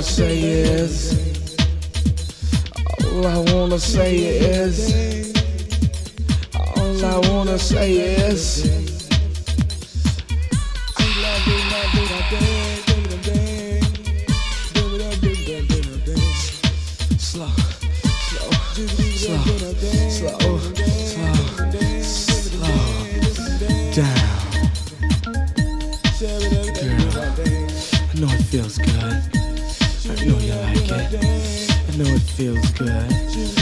wanna say is, all I wanna say is, all I wanna say is. feels good.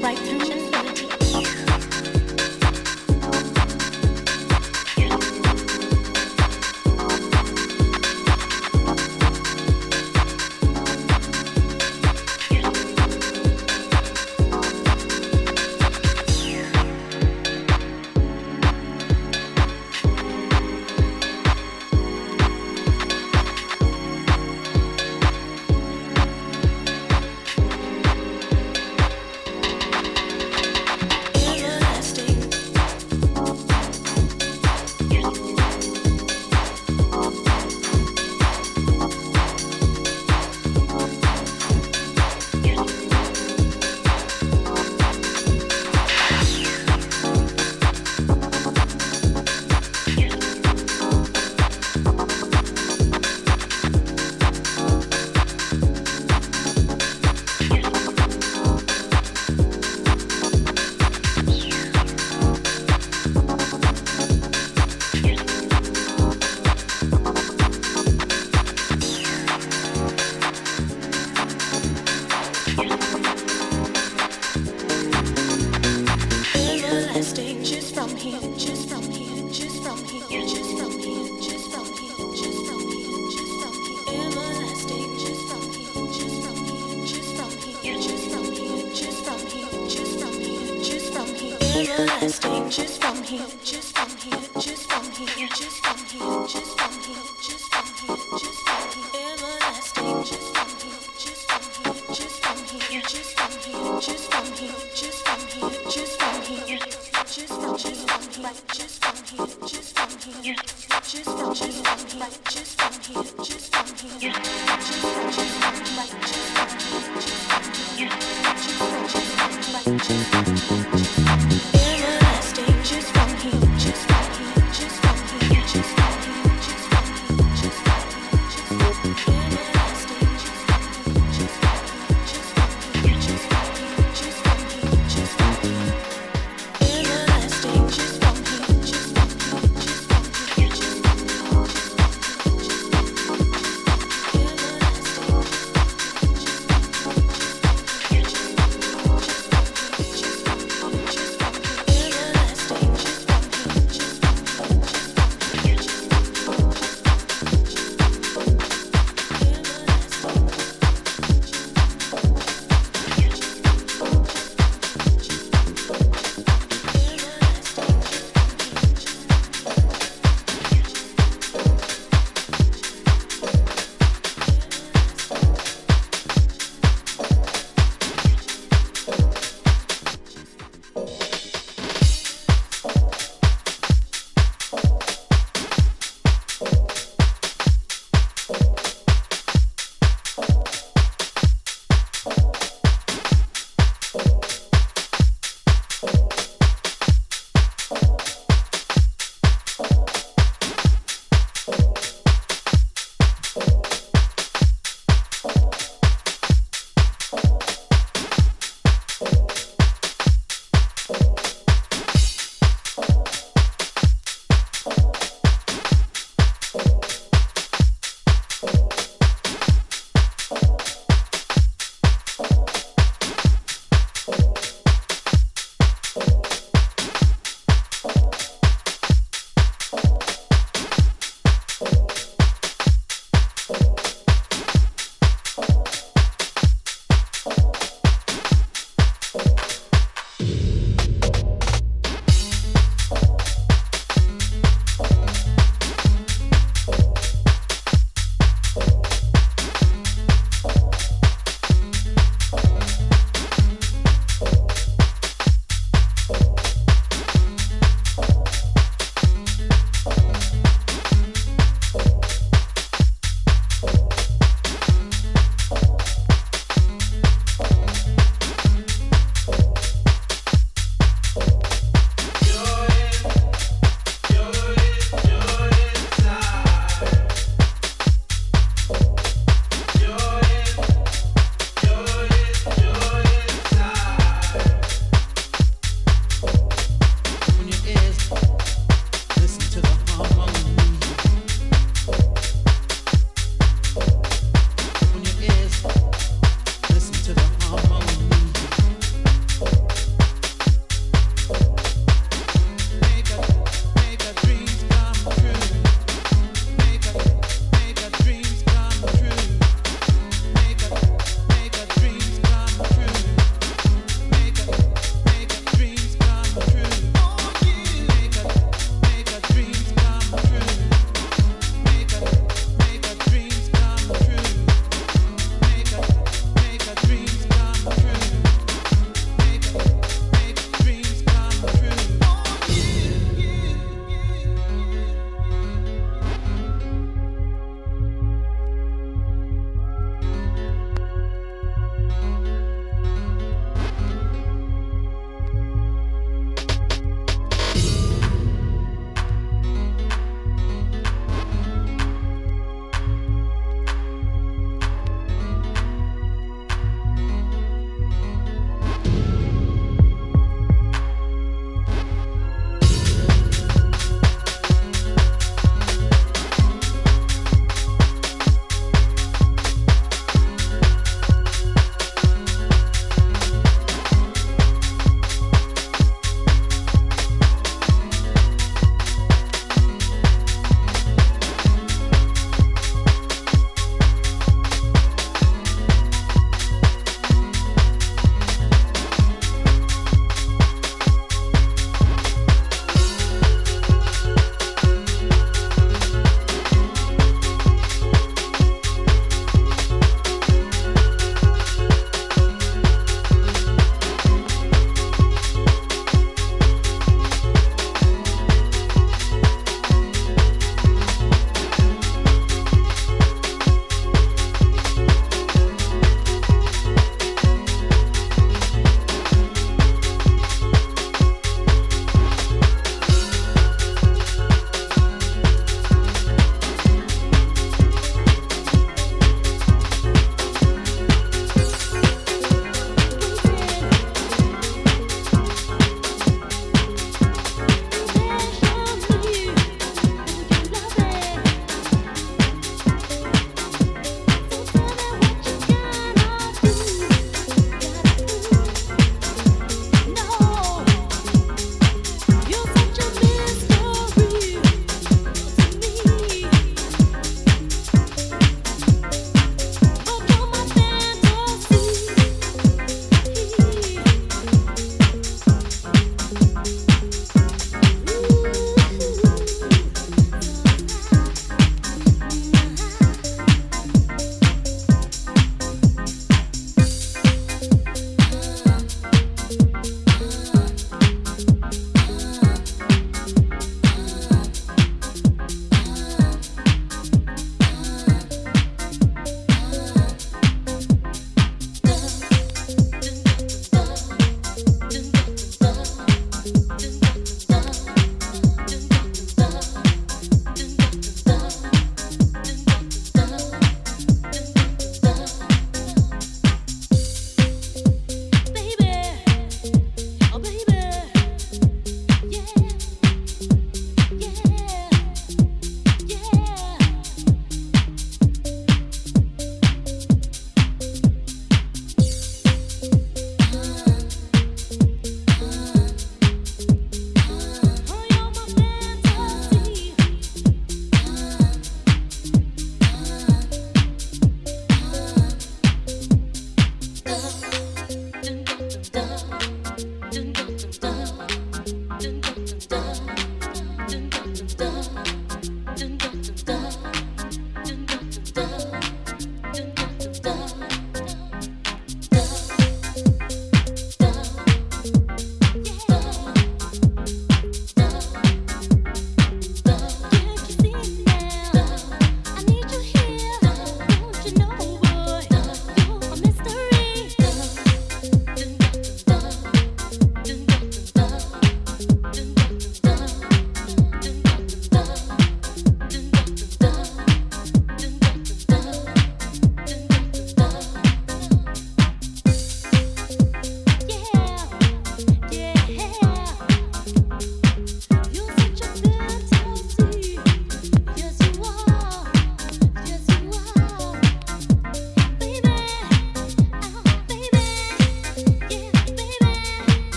right through Thank you.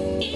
Ugh.